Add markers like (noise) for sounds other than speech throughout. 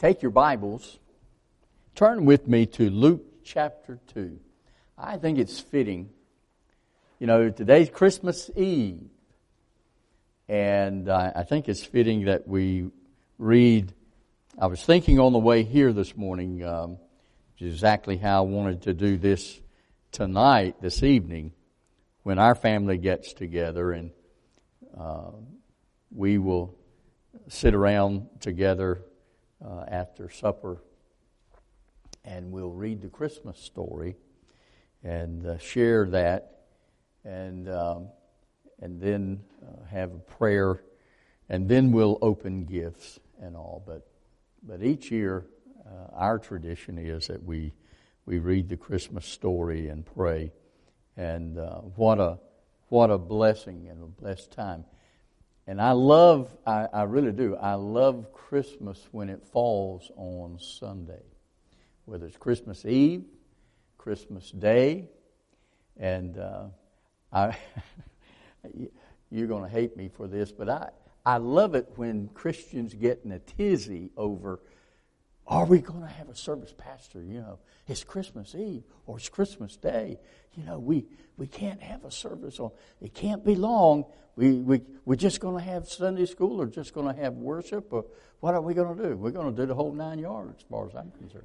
take your Bibles, turn with me to Luke chapter 2. I think it's fitting. You know, today's Christmas Eve. And uh, I think it's fitting that we read. I was thinking on the way here this morning, um, exactly how I wanted to do this tonight, this evening, when our family gets together and uh, we will sit around together uh, after supper and we'll read the Christmas story and uh, share that and um, and then uh, have a prayer and then we'll open gifts and all. But but each year uh, our tradition is that we we read the Christmas story and pray. And uh, what a what a blessing and a blessed time and I love, I, I, really do, I love Christmas when it falls on Sunday, whether it's Christmas Eve, Christmas Day, and uh, I, (laughs) you're going to hate me for this, but I, I love it when Christians get in a tizzy over are we going to have a service, Pastor? You know, it's Christmas Eve or it's Christmas Day. You know, we, we can't have a service on, it can't be long. We, we, we're just going to have Sunday school or just going to have worship or what are we going to do? We're going to do the whole nine yards as far as I'm concerned.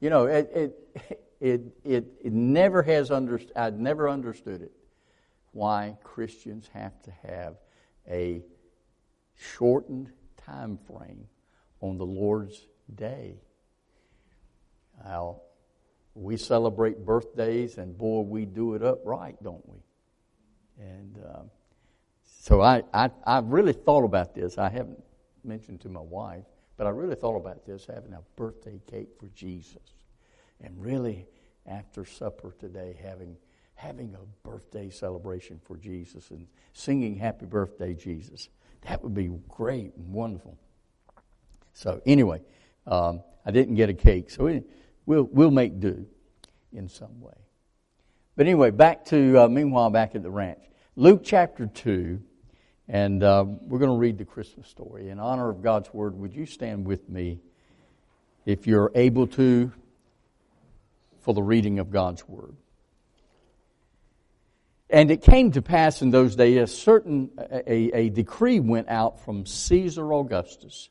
You know, it, it, it, it, it never has understood, I'd never understood it, why Christians have to have a shortened time frame on the Lord's day. Now, we celebrate birthdays, and boy, we do it up right, don't we? And um, so I, I, I really thought about this. I haven't mentioned to my wife, but I really thought about this having a birthday cake for Jesus. And really, after supper today, having, having a birthday celebration for Jesus and singing Happy Birthday, Jesus. That would be great and wonderful. So, anyway, um, I didn't get a cake, so we, will we'll make do in some way. But anyway, back to, uh, meanwhile, back at the ranch. Luke chapter 2, and uh, we're going to read the Christmas story. In honor of God's word, would you stand with me if you're able to for the reading of God's word? And it came to pass in those days a certain a, a decree went out from Caesar Augustus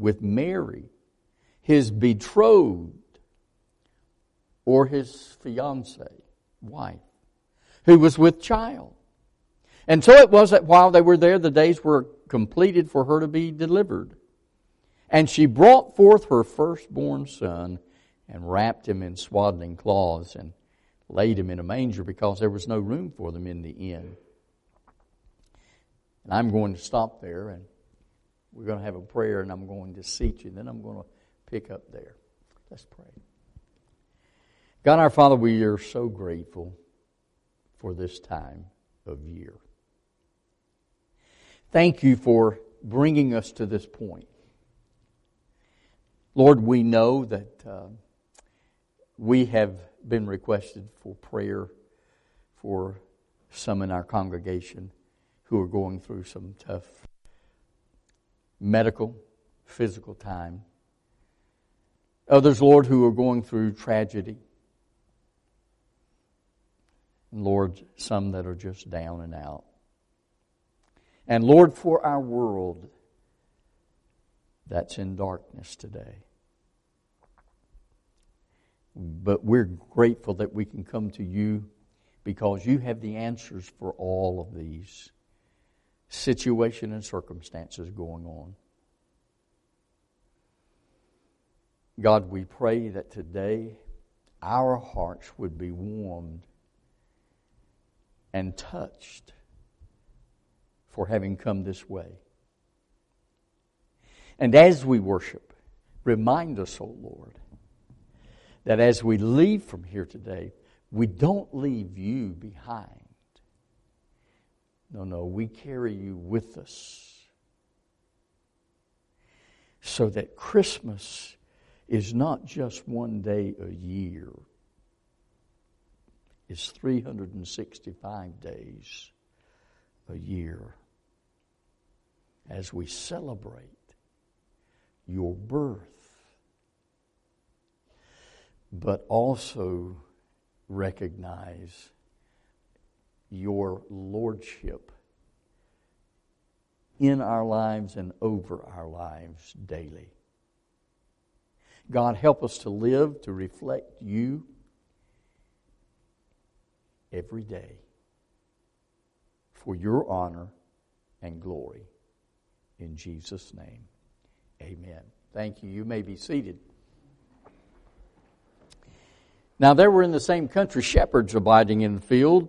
with Mary, his betrothed or his fiancee, wife, who was with child. And so it was that while they were there, the days were completed for her to be delivered. And she brought forth her firstborn son and wrapped him in swaddling cloths and laid him in a manger because there was no room for them in the inn. And I'm going to stop there and we're going to have a prayer and I'm going to seat you. Then I'm going to pick up there. Let's pray. God our Father, we are so grateful for this time of year. Thank you for bringing us to this point. Lord, we know that uh, we have been requested for prayer for some in our congregation who are going through some tough medical, physical time. Others, Lord, who are going through tragedy. And Lord, some that are just down and out. And Lord, for our world that's in darkness today. But we're grateful that we can come to you because you have the answers for all of these situation and circumstances going on. God, we pray that today our hearts would be warmed and touched for having come this way. And as we worship, Remind us, O oh Lord, that as we leave from here today, we don't leave you behind. No, no, we carry you with us. So that Christmas is not just one day a year, it's 365 days a year as we celebrate your birth, but also recognize your lordship in our lives and over our lives daily. God, help us to live to reflect you every day for your honor and glory. In Jesus' name, amen. Thank you. You may be seated. Now, there were in the same country shepherds abiding in the field,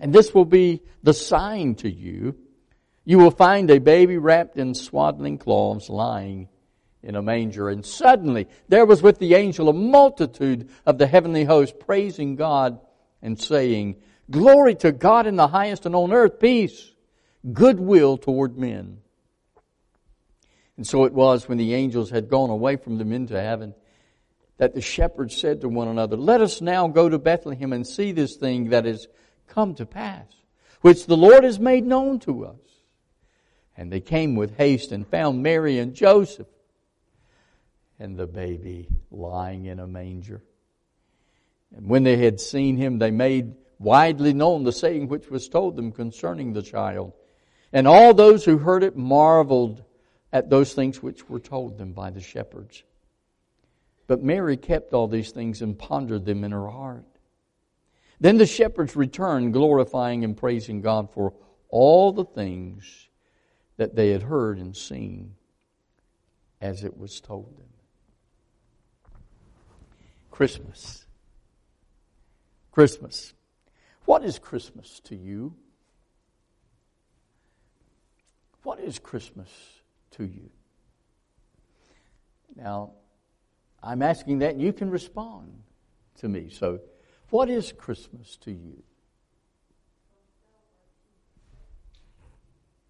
And this will be the sign to you. You will find a baby wrapped in swaddling cloths lying in a manger. And suddenly there was with the angel a multitude of the heavenly host praising God and saying, Glory to God in the highest and on earth peace, goodwill toward men. And so it was when the angels had gone away from them into heaven that the shepherds said to one another, Let us now go to Bethlehem and see this thing that has come to pass, which the Lord has made known to us. And they came with haste and found Mary and Joseph and the baby lying in a manger. And when they had seen him, they made widely known the saying which was told them concerning the child. And all those who heard it marveled at those things which were told them by the shepherds. But Mary kept all these things and pondered them in her heart. Then the shepherds returned, glorifying and praising God for all the things that they had heard and seen as it was told them. Christmas. Christmas. What is Christmas to you? What is Christmas to you? Now, I'm asking that, you can respond to me. So, what is Christmas to you?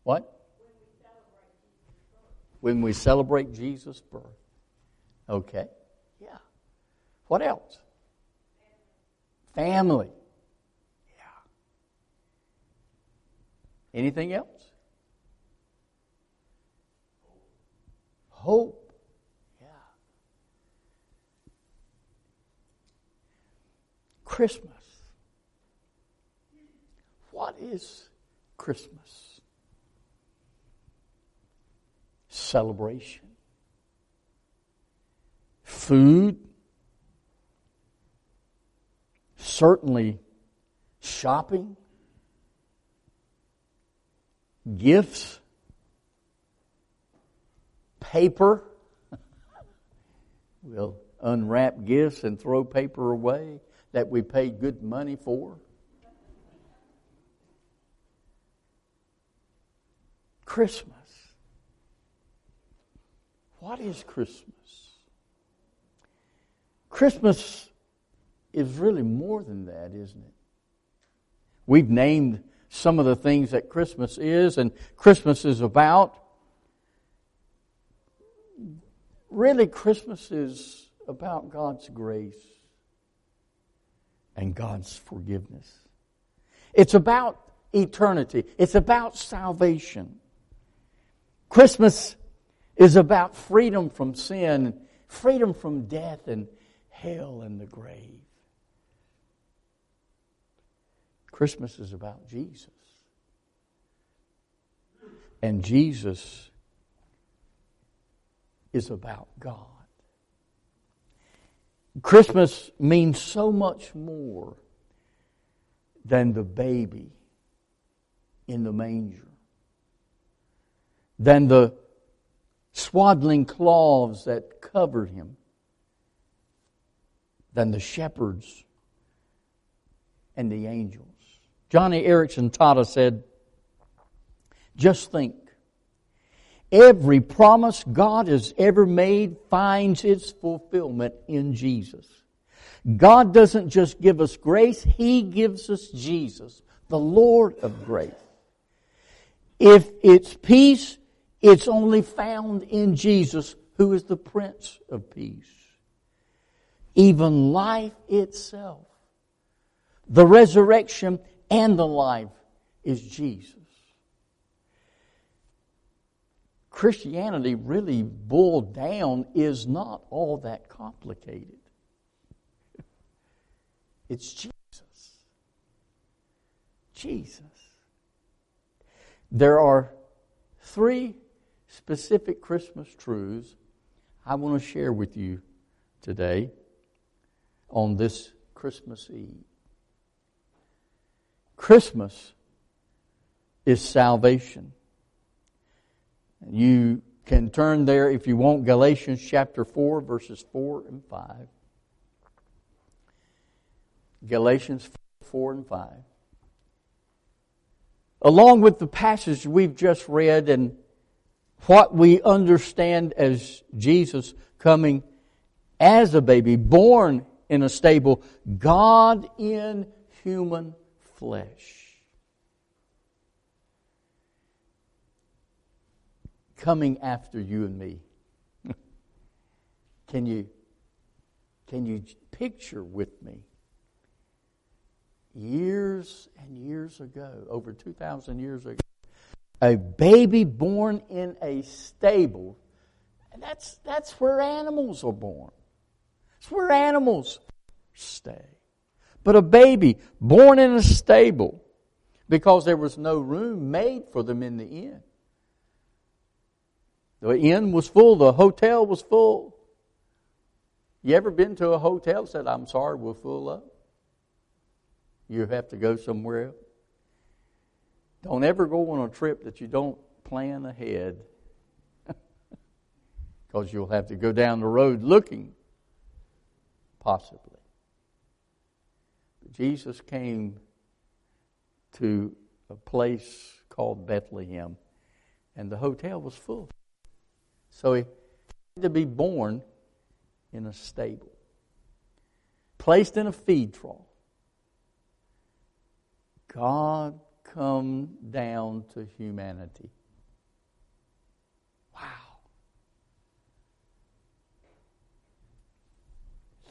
What? When we celebrate Jesus' birth. Okay. Yeah. What else? Family. Yeah. Anything else? Hope. Christmas. What is Christmas? Celebration. Food. Certainly shopping. Gifts. Paper. (laughs) we'll unwrap gifts and throw paper away that we paid good money for? Christmas. What is Christmas? Christmas is really more than that, isn't it? We've named some of the things that Christmas is and Christmas is about. Really, Christmas is about God's grace and God's forgiveness. It's about eternity. It's about salvation. Christmas is about freedom from sin, freedom from death and hell and the grave. Christmas is about Jesus. And Jesus is about God. Christmas means so much more than the baby in the manger, than the swaddling cloths that covered him, than the shepherds and the angels. Joni Eareckson Tada said, just think. Every promise God has ever made finds its fulfillment in Jesus. God doesn't just give us grace, He gives us Jesus, the Lord of grace. If it's peace, it's only found in Jesus, who is the Prince of Peace. Even life itself, the resurrection and the life is Jesus. Christianity really boiled down is not all that complicated. It's Jesus. Jesus. There are three specific Christmas truths I want to share with you today on this Christmas Eve. Christmas is salvation. You can turn there if you want, Galatians chapter 4, verses 4 and 5. Galatians 4 and 5. Along with the passage we've just read and what we understand as Jesus coming as a baby, born in a stable, God in human flesh. Coming after you and me. (laughs) can you can you picture with me years and years ago, over 2,000 years ago, a baby born in a stable. That's, that's where animals are born. It's where animals stay. But a baby born in a stable because there was no room made for them in the inn. The inn was full, the hotel was full. You ever been to a hotel said, I'm sorry, we're full up? You have to go somewhere else. Don't ever go on a trip that you don't plan ahead (laughs) because you'll have to go down the road looking, possibly. But Jesus came to a place called Bethlehem, and the hotel was full. So he had to be born in a stable, placed in a feed trough. God come down to humanity. Wow.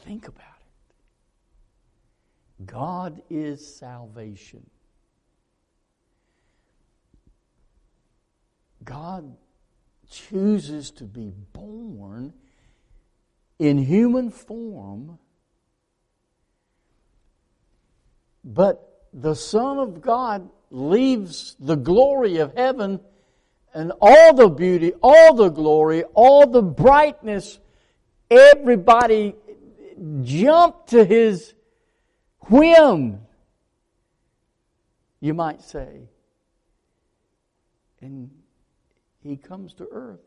Think about it. God is salvation. God chooses to be born in human form, but the Son of God leaves the glory of heaven and all the beauty, all the glory, all the brightness. Everybody jumped to his whim, you might say. And he comes to earth.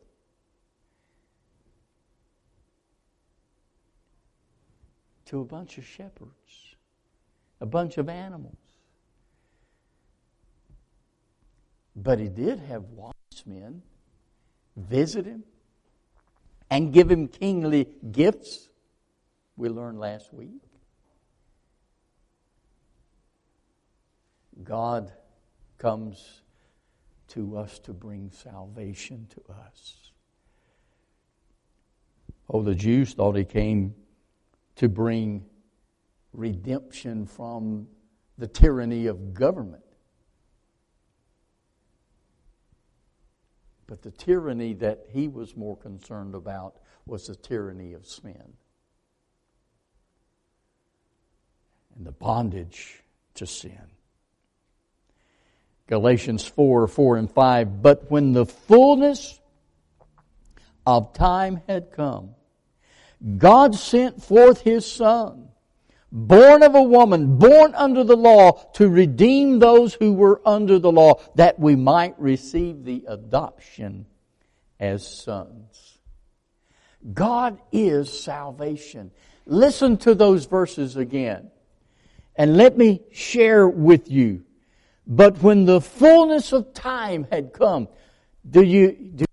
To a bunch of shepherds, a bunch of animals. But he did have wise men visit him and give him kingly gifts, we learned last week. God comes to us to bring salvation to us. Oh, the Jews thought he came to bring redemption from the tyranny of government. But the tyranny that he was more concerned about was the tyranny of sin and the bondage to sin. Galatians 4 4 and 5. But when the fullness of time had come, God sent forth His Son, born of a woman, born under the law, to redeem those who were under the law, that we might receive the adoption as sons. God is salvation. Listen to those verses again. And let me share with you. But when the fullness of time had come, do you, do,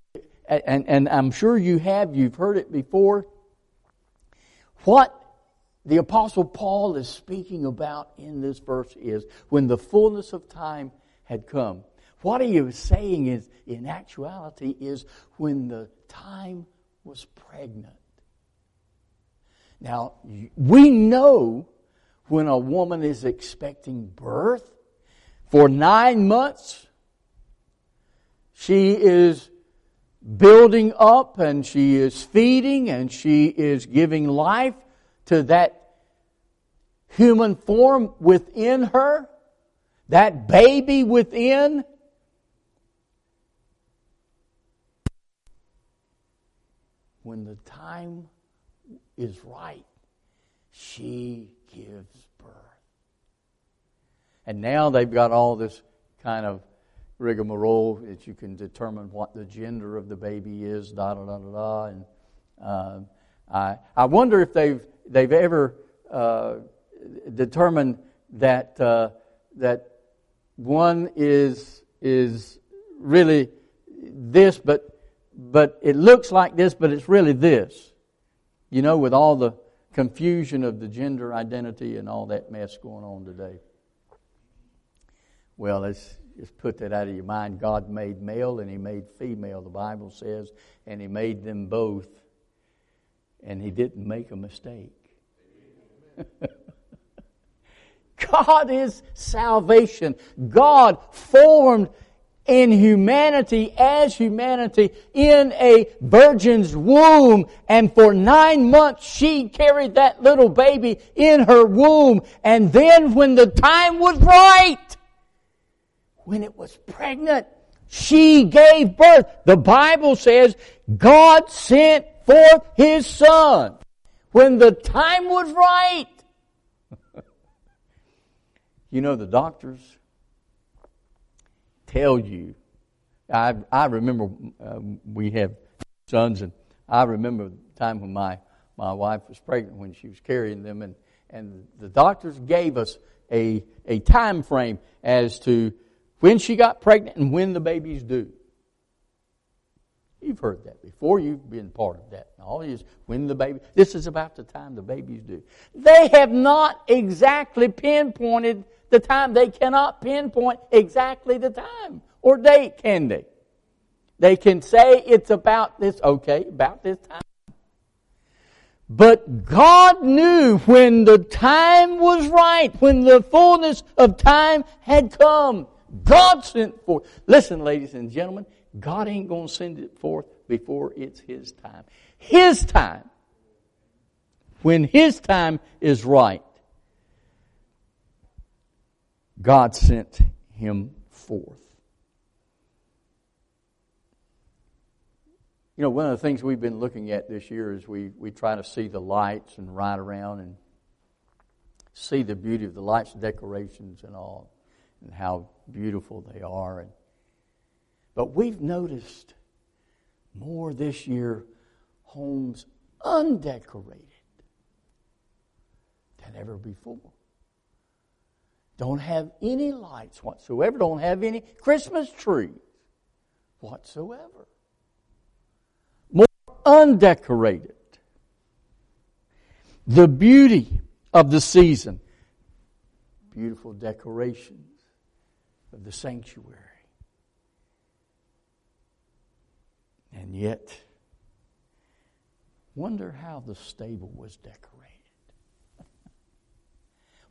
and, and I'm sure you have, you've heard it before. What the apostle Paul is speaking about in this verse is when the fullness of time had come. What he was saying is, in actuality, is when the time was pregnant. Now, we know when a woman is expecting birth for nine months, she is building up and she is feeding and she is giving life to that human form within her, that baby within. When the time is right, she gives. And now they've got all this kind of rigmarole that you can determine what the gender of the baby is, da da da da da. And uh, I, I wonder if they've they've ever uh, determined that uh, that one is is really this, but but it looks like this, but it's really this. You know, with all the confusion of the gender identity and all that mess going on today. Well, let's just put that out of your mind. God made male and He made female, the Bible says, and He made them both, and He didn't make a mistake. (laughs) God is salvation. God formed in humanity as humanity in a virgin's womb. And for nine months she carried that little baby in her womb. And then when the time was right, when it was pregnant, she gave birth. The Bible says God sent forth His Son when the time was right. (laughs) you know, the doctors tell you. I, I remember uh, we have sons, and I remember the time when my, my wife was pregnant when she was carrying them, and, and the doctors gave us a, a time frame as to when she got pregnant and when the baby's due. You've heard that before. You've been part of that. All is when the baby. This is about the time the baby's due. They have not exactly pinpointed the time. They cannot pinpoint exactly the time or date, can they? They can say it's about this, okay, about this time. But God knew when the time was right, when the fullness of time had come. God sent forth. Listen, ladies and gentlemen, God ain't going to send it forth before it's His time. His time. When His time is right, God sent him forth. You know, one of the things we've been looking at this year is we, we try to see the lights and ride around and see the beauty of the lights, decorations, and all, and how beautiful they are. And, but we've noticed more this year homes undecorated than ever before don't have any lights whatsoever, don't have any Christmas trees whatsoever. More undecorated. The beauty of the season, beautiful decorations of the sanctuary. And yet, wonder how the stable was decorated. (laughs)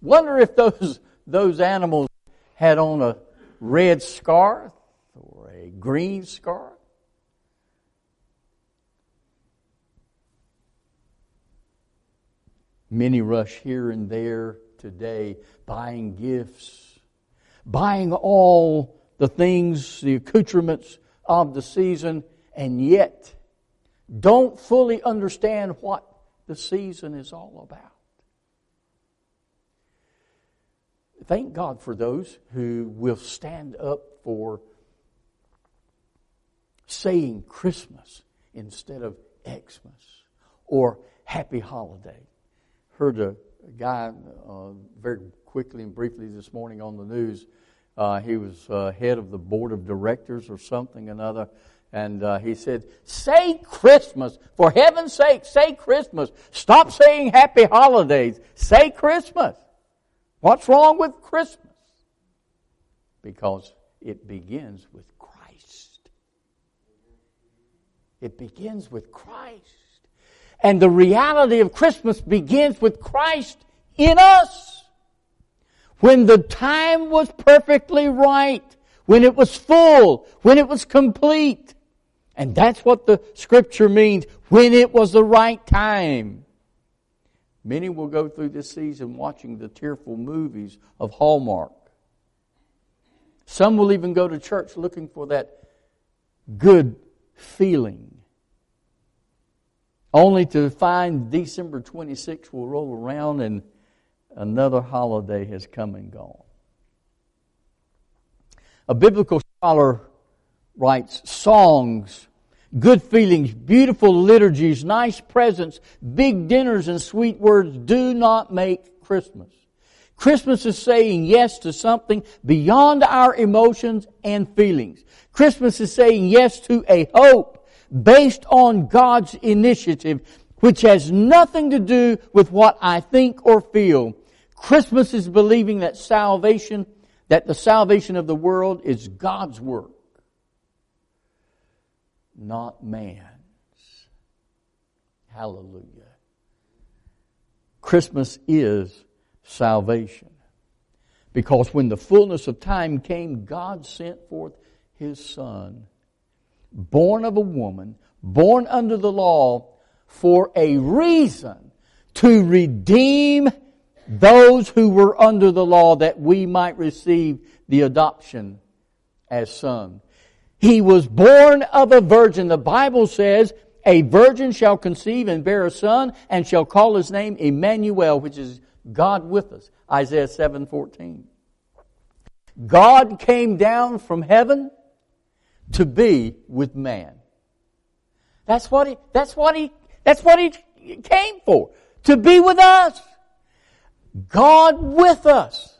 wonder if those those animals had on a red scarf or a green scarf. Many rush here and there today buying gifts, buying all the things, the accoutrements of the season, and yet don't fully understand what the season is all about. Thank God for those who will stand up for saying Christmas instead of Xmas or Happy Holiday. Heard a, guy uh, very quickly and briefly this morning on the news. Uh, he was uh, head of the board of directors or something another, and uh, he said, "Say Christmas for heaven's sake! Say Christmas! Stop saying Happy Holidays! Say Christmas! What's wrong with Christmas? Because it begins with Christ. It begins with Christ." And the reality of Christmas begins with Christ in us. When the time was perfectly right, when it was full, when it was complete. And that's what the scripture means, when it was the right time. Many will go through this season watching the tearful movies of Hallmark. Some will even go to church looking for that good feeling only to find December 26th will roll around and another holiday has come and gone. A biblical scholar writes songs, good feelings, beautiful liturgies, nice presents, big dinners, and sweet words do not make Christmas. Christmas is saying yes to something beyond our emotions and feelings. Christmas is saying yes to a hope based on God's initiative, which has nothing to do with what I think or feel. Christmas is believing that salvation, that the salvation of the world is God's work, not man's. Hallelujah. Christmas is salvation. Because when the fullness of time came, God sent forth His Son born of a woman, born under the law, for a reason to redeem those who were under the law that we might receive the adoption as sons. He was born of a virgin. The Bible says, a virgin shall conceive and bear a son and shall call his name Emmanuel, which is God with us. Isaiah 7:14. God came down from heaven to be with man. That's what he, that's what he, that's what he came for. To be with us. God with us.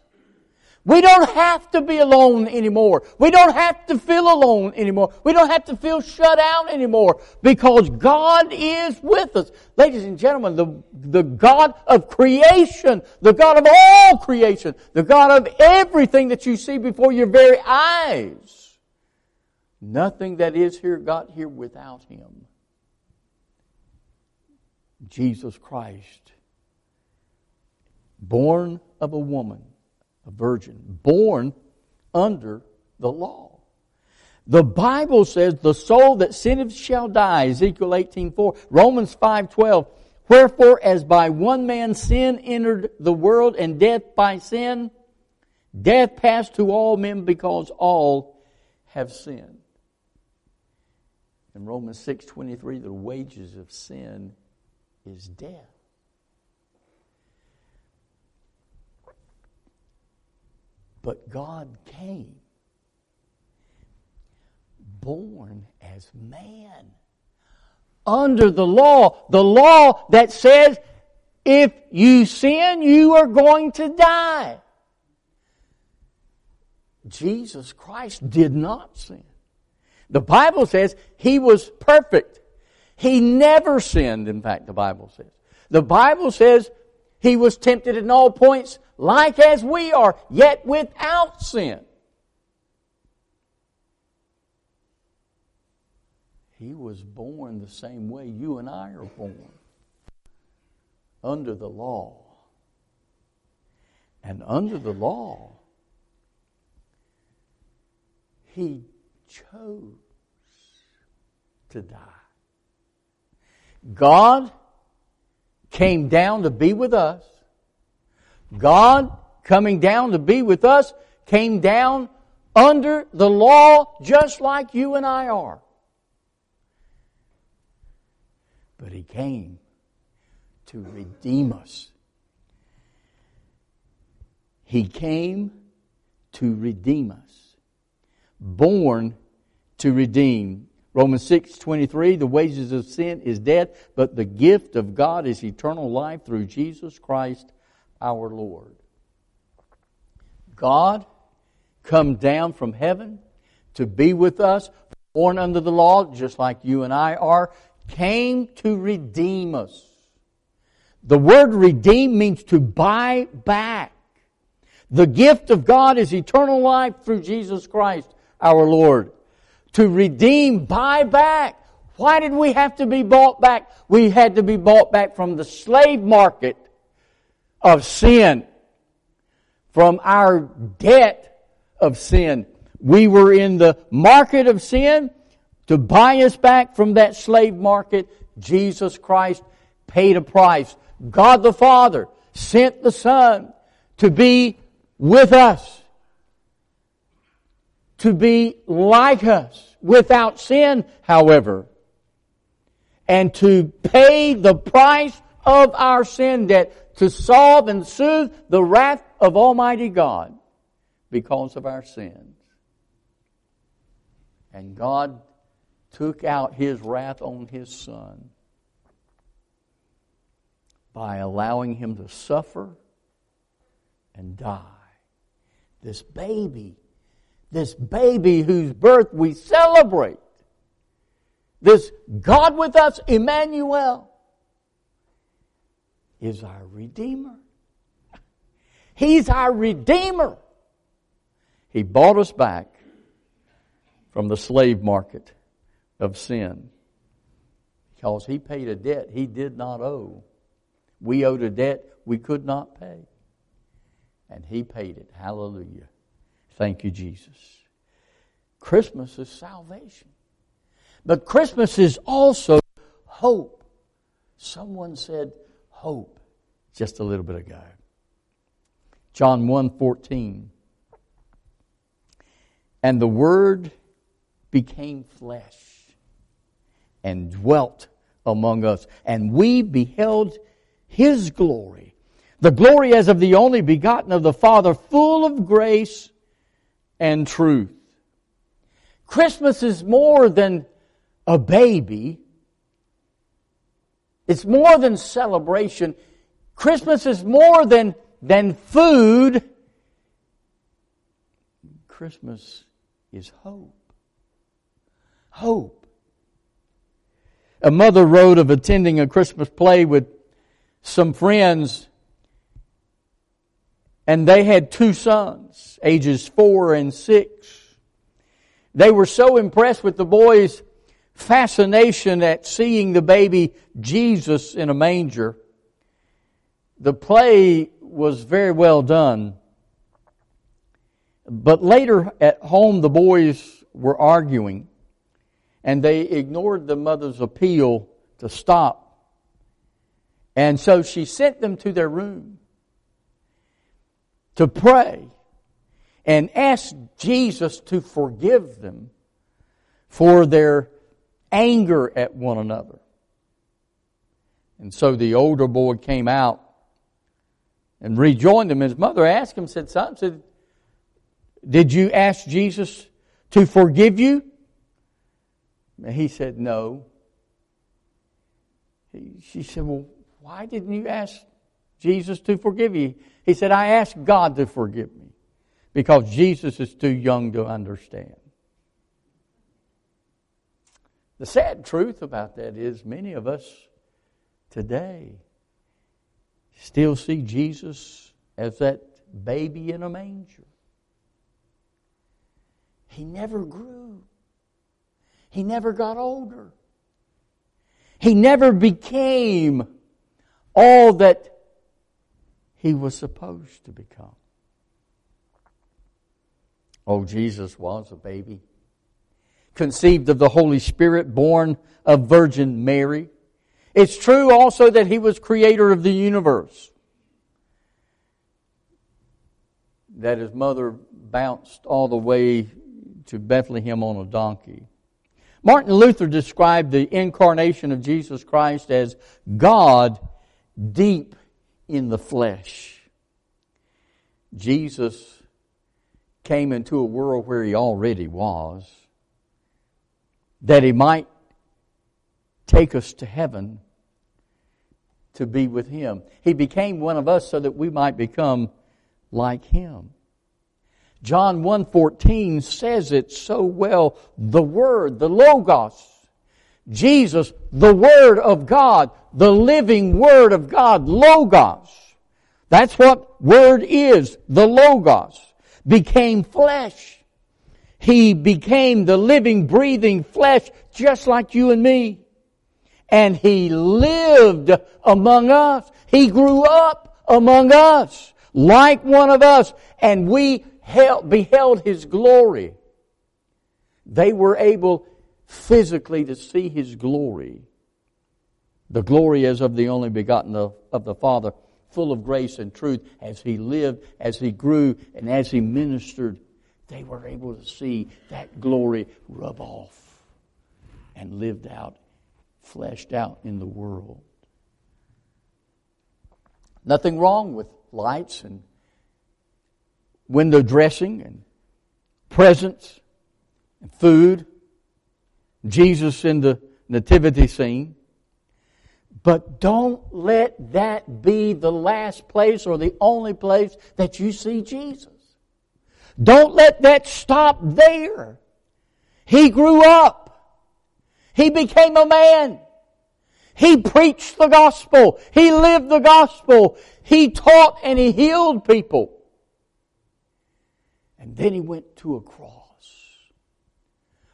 We don't have to be alone anymore. We don't have to feel alone anymore. We don't have to feel shut out anymore because God is with us. Ladies and gentlemen, the, the God of creation, the God of all creation, the God of everything that you see before your very eyes Nothing that is here got here without him. Jesus Christ, born of a woman, a virgin, born under the law. The Bible says the soul that sinneth shall die, Ezekiel 18:4, Romans 5:12. Wherefore as by one man sin entered the world and death by sin, death passed to all men because all have sinned in Romans 6:23 the wages of sin is death. But God came born as man under the law, the law that says if you sin, you are going to die. Jesus Christ did not sin. The Bible says he was perfect. He never sinned, in fact, the Bible says. The Bible says he was tempted in all points like as we are, yet without sin. He was born the same way you and I are born, under the law. And under the law, he chose to die. God came down to be with us. God coming down to be with us came down under the law just like you and I are. But he came to redeem us. He came to redeem us. Born to redeem. Romans 6 23, the wages of sin is death, but the gift of God is eternal life through Jesus Christ our Lord. God come down from heaven to be with us, born under the law, just like you and I are, came to redeem us. The word redeem means to buy back. The gift of God is eternal life through Jesus Christ our Lord. To redeem, buy back. Why did we have to be bought back? We had to be bought back from the slave market of sin, from our debt of sin. We were in the market of sin to buy us back from that slave market. Jesus Christ paid a price. God the Father sent the Son to be with us, to be like us, without sin, however, and to pay the price of our sin debt, to solve and soothe the wrath of Almighty God because of our sins. And God took out His wrath on His Son by allowing Him to suffer and die this baby, this baby whose birth we celebrate, this God with us, Emmanuel, is our Redeemer. He's our Redeemer. He bought us back from the slave market of sin because He paid a debt He did not owe. We owed a debt we could not pay and He paid it. Hallelujah. Thank you, Jesus. Christmas is salvation. But Christmas is also hope. Someone said hope just a little bit ago. John 1:14 And the word became flesh and dwelt among us and we beheld his glory the glory as of the only begotten of the Father, full of grace and truth. Christmas is more than a baby. It's more than celebration. Christmas is more than, than food. Christmas is hope. Hope. A mother wrote of attending a Christmas play with some friends and they had two sons, ages four and six. They were so impressed with the boy's fascination at seeing the baby Jesus in a manger. The play was very well done. But later at home, the boys were arguing and they ignored the mother's appeal to stop. And so she sent them to their room to pray and ask Jesus to forgive them for their anger at one another. And so the older boy came out and rejoined him. His mother asked him, said, Son, said, Did you ask Jesus to forgive you? And he said, No. She said, Well, why didn't you ask Jesus to forgive you? He said, I ask God to forgive me because Jesus is too young to understand. The sad truth about that is many of us today still see Jesus as that baby in a manger. He never grew. He never got older. He never became all that he was supposed to become. Oh, Jesus was a baby. Conceived of the Holy Spirit, born of Virgin Mary. It's true also that he was creator of the universe. That his mother bounced all the way to Bethlehem on a donkey. Martin Luther described the incarnation of Jesus Christ as God deep in the flesh. Jesus came into a world where he already was, that he might take us to heaven to be with him. He became one of us so that we might become like him. John 1:14 says it so well, the word, the logos, Jesus, the word of God, the living word of God, logos. That's what word is, the logos, became flesh. He became the living, breathing flesh just like you and me. And he lived among us. He grew up among us like one of us and we held, beheld his glory. They were able physically to see his glory. The glory as of the only begotten of, of the Father, full of grace and truth, as he lived, as he grew, and as he ministered, they were able to see that glory rub off and lived out, fleshed out in the world. Nothing wrong with lights and window dressing and presents and food. Jesus in the nativity scene. But don't let that be the last place or the only place that you see Jesus. Don't let that stop there. He grew up. He became a man. He preached the gospel. He lived the gospel. He taught and he healed people. And then he went to a cross.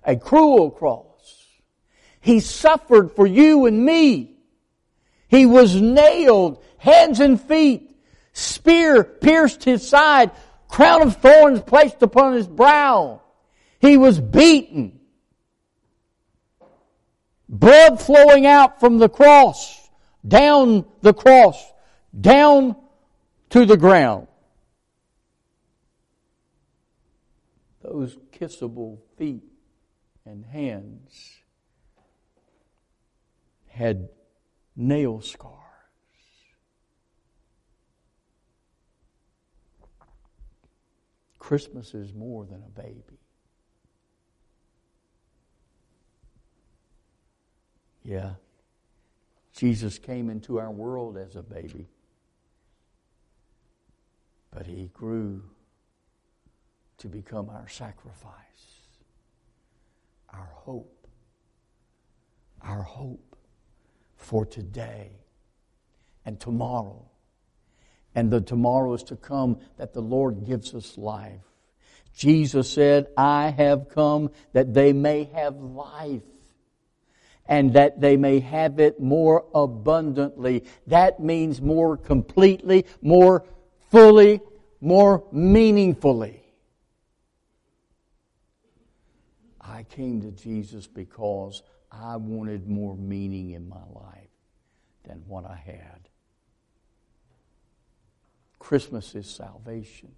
A cruel cross. He suffered for you and me. He was nailed, hands and feet, spear pierced his side, crown of thorns placed upon his brow. He was beaten. Blood flowing out from the cross, down the cross, down to the ground. Those kissable feet and hands had nail scars. Christmas is more than a baby. Yeah. Jesus came into our world as a baby. But he grew to become our sacrifice, our hope, our hope for today and tomorrow. And the tomorrow is to come that the Lord gives us life. Jesus said, I have come that they may have life and that they may have it more abundantly. That means more completely, more fully, more meaningfully. I came to Jesus because I wanted more meaning in my life than what I had. Christmas is salvation.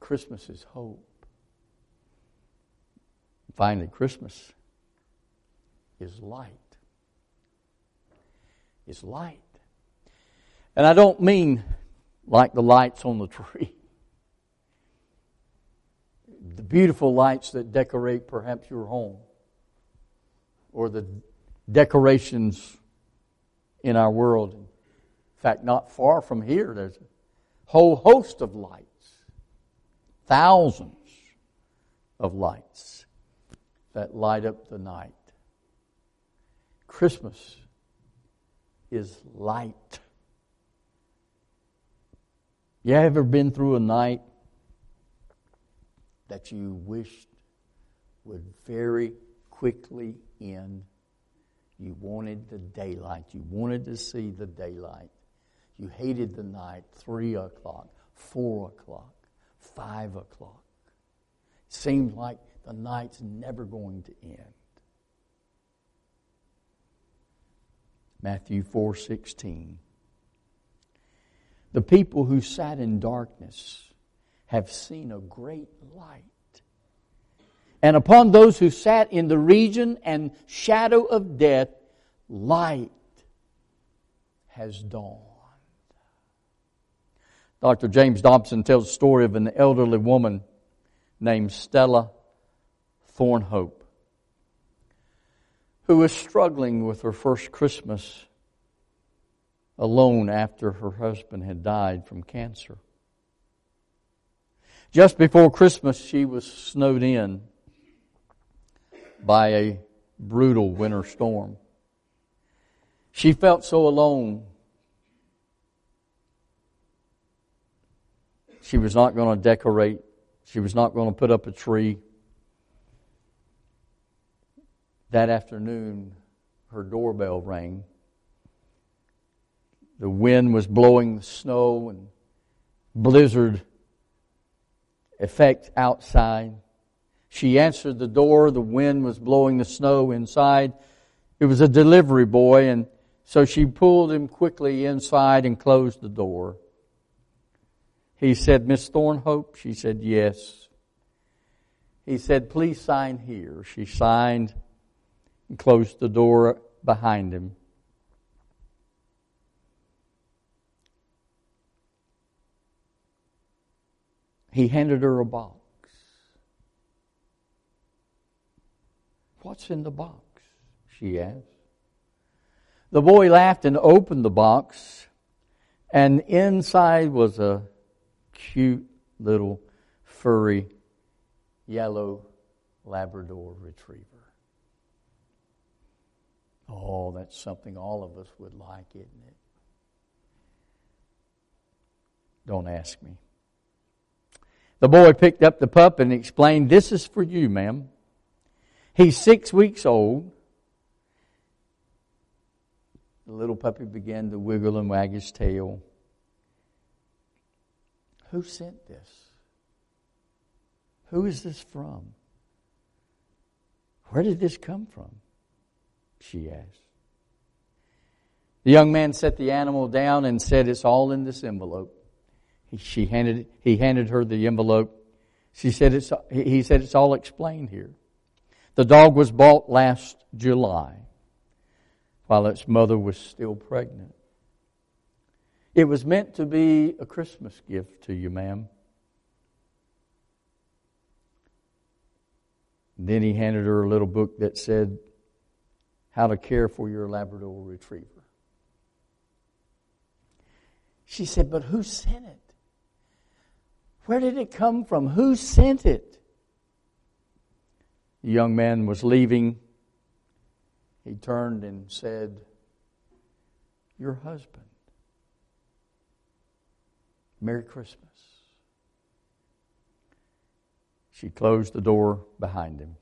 Christmas is hope. Finally, Christmas is light. Is light. And I don't mean like the lights on the (laughs) tree. The beautiful lights that decorate perhaps your home or the decorations in our world. In fact, not far from here, there's a whole host of lights, thousands of lights that light up the night. Christmas is light. You ever been through a night that you wished would very quickly in. You wanted the daylight. You wanted to see the daylight. You hated the night, three o'clock, four o'clock, five o'clock. It seemed like the night's never going to end. Matthew 4:16 The people who sat in darkness have seen a great light and upon those who sat in the region and shadow of death, light has dawned. Dr. James Dobson tells the story of an elderly woman named Stella Thornhope who was struggling with her first Christmas alone after her husband had died from cancer. Just before Christmas, she was snowed in by a brutal winter storm. She felt so alone. She was not going to decorate. She was not going to put up a tree. That afternoon, her doorbell rang. The wind was blowing the snow and blizzard effect outside. She answered the door. The wind was blowing the snow inside. It was a delivery boy, and so she pulled him quickly inside and closed the door. He said, Miss Thornhope? She said, Yes. He said, Please sign here. She signed and closed the door behind him. He handed her a box. What's in the box? she asked. The boy laughed and opened the box, and inside was a cute little furry yellow Labrador retriever. Oh, that's something all of us would like, isn't it? Don't ask me. The boy picked up the pup and explained, This is for you, ma'am. He's six weeks old. The little puppy began to wiggle and wag his tail. Who sent this? Who is this from? Where did this come from? She asked. The young man set the animal down and said, It's all in this envelope. He, she handed, he handed her the envelope. She said it's, he said, It's all explained here. The dog was bought last July while its mother was still pregnant. It was meant to be a Christmas gift to you, ma'am. Then he handed her a little book that said, How to Care for Your Labrador Retriever. She said, But who sent it? Where did it come from? Who sent it? The young man was leaving he turned and said, Your husband. Merry Christmas. She closed the door behind him.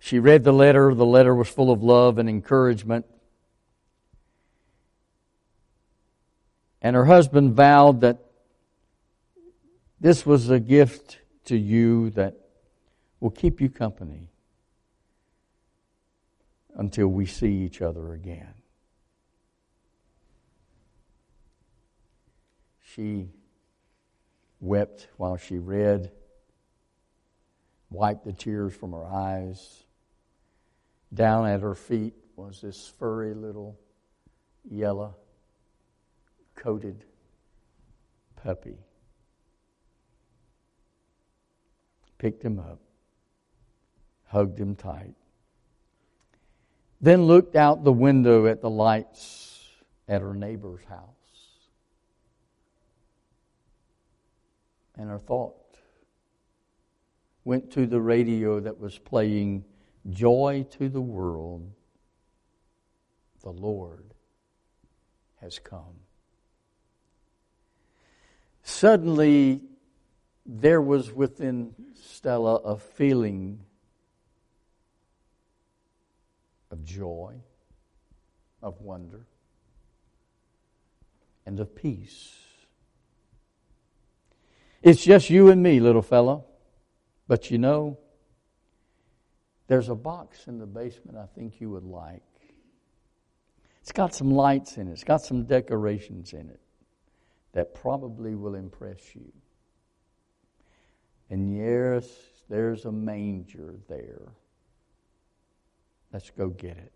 She read the letter. The letter was full of love and encouragement. And her husband vowed that this was a gift to you that will keep you company until we see each other again. She wept while she read, wiped the tears from her eyes. Down at her feet was this furry little yellow coated puppy. Picked him up, hugged him tight then looked out the window at the lights at her neighbor's house. And her thought went to the radio that was playing Joy to the World. The Lord has come. Suddenly, there was within Stella a feeling of joy, of wonder, and of peace. It's just you and me, little fellow. But you know, there's a box in the basement I think you would like. It's got some lights in it, it's got some decorations in it that probably will impress you. And yes, there's a manger there. Let's go get it.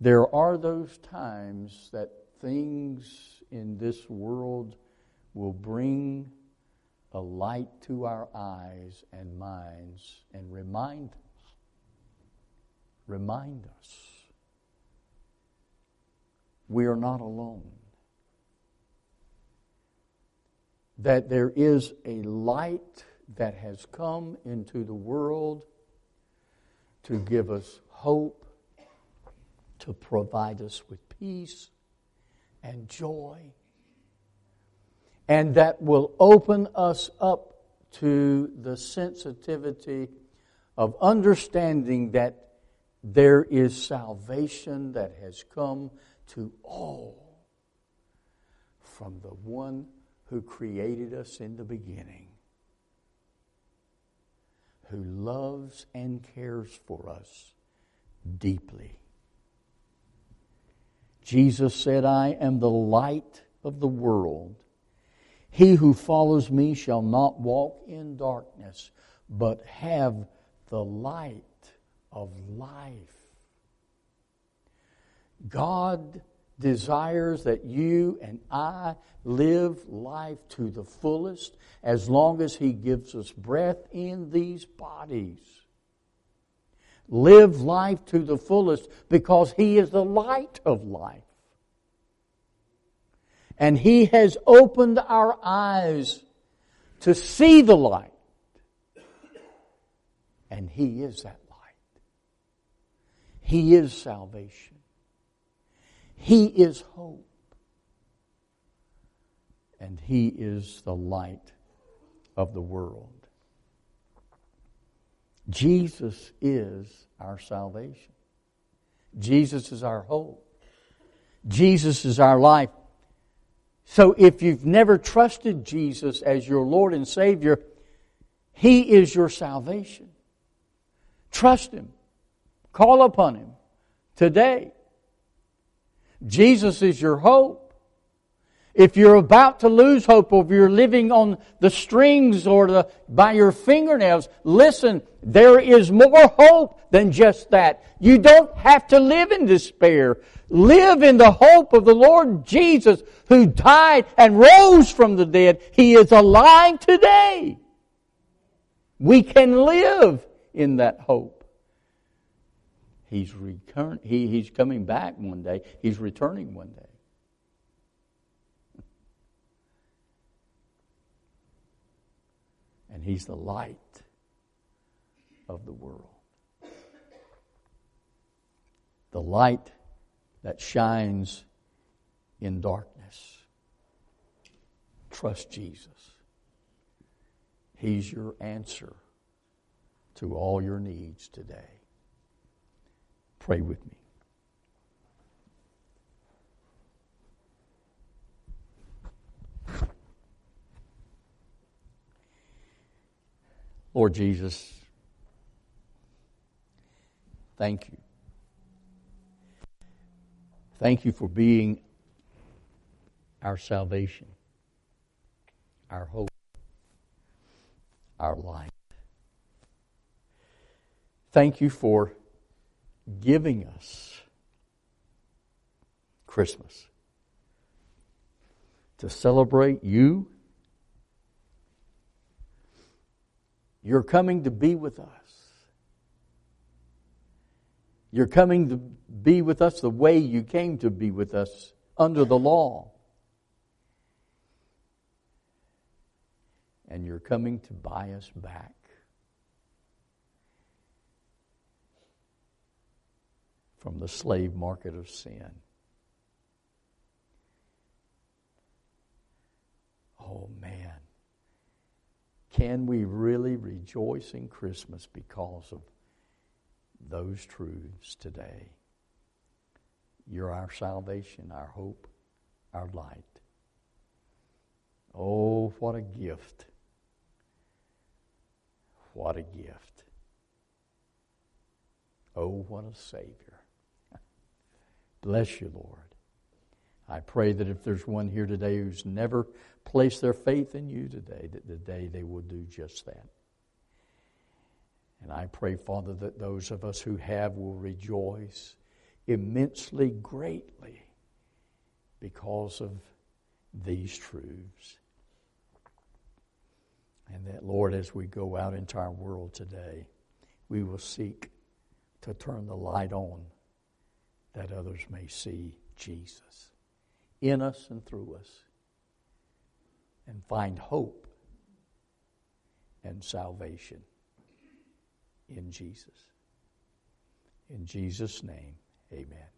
There are those times that things in this world will bring a light to our eyes and minds and remind us, remind us we are not alone. That there is a light that has come into the world to give us hope, to provide us with peace and joy, and that will open us up to the sensitivity of understanding that there is salvation that has come to all from the one who created us in the beginning, who loves and cares for us deeply. Jesus said, I am the light of the world. He who follows me shall not walk in darkness, but have the light of life. God desires that you and I live life to the fullest as long as He gives us breath in these bodies. Live life to the fullest because He is the light of life. And He has opened our eyes to see the light. And He is that light. He is salvation. He is hope. And He is the light of the world. Jesus is our salvation. Jesus is our hope. Jesus is our life. So if you've never trusted Jesus as your Lord and Savior, He is your salvation. Trust Him. Call upon Him today. Jesus is your hope. If you're about to lose hope or if you're living on the strings or the, by your fingernails, listen, there is more hope than just that. You don't have to live in despair. Live in the hope of the Lord Jesus who died and rose from the dead. He is alive today. We can live in that hope. He's return, he, he's coming back one day. He's returning one day. And he's the light of the world. The light that shines in darkness. Trust Jesus. He's your answer to all your needs today. Pray with me. Lord Jesus, thank you. Thank you for being our salvation, our hope, our life. Thank you for giving us Christmas to celebrate you. You're coming to be with us. You're coming to be with us the way you came to be with us under the law. And you're coming to buy us back. From the slave market of sin. Oh man, can we really rejoice in Christmas because of those truths today? You're our salvation, our hope, our light. Oh, what a gift! What a gift. Oh, what a Savior. Bless you, Lord. I pray that if there's one here today who's never placed their faith in you today, that today they will do just that. And I pray, Father, that those of us who have will rejoice immensely greatly because of these truths. And that, Lord, as we go out into our world today, we will seek to turn the light on that others may see Jesus in us and through us and find hope and salvation in Jesus. In Jesus' name, amen.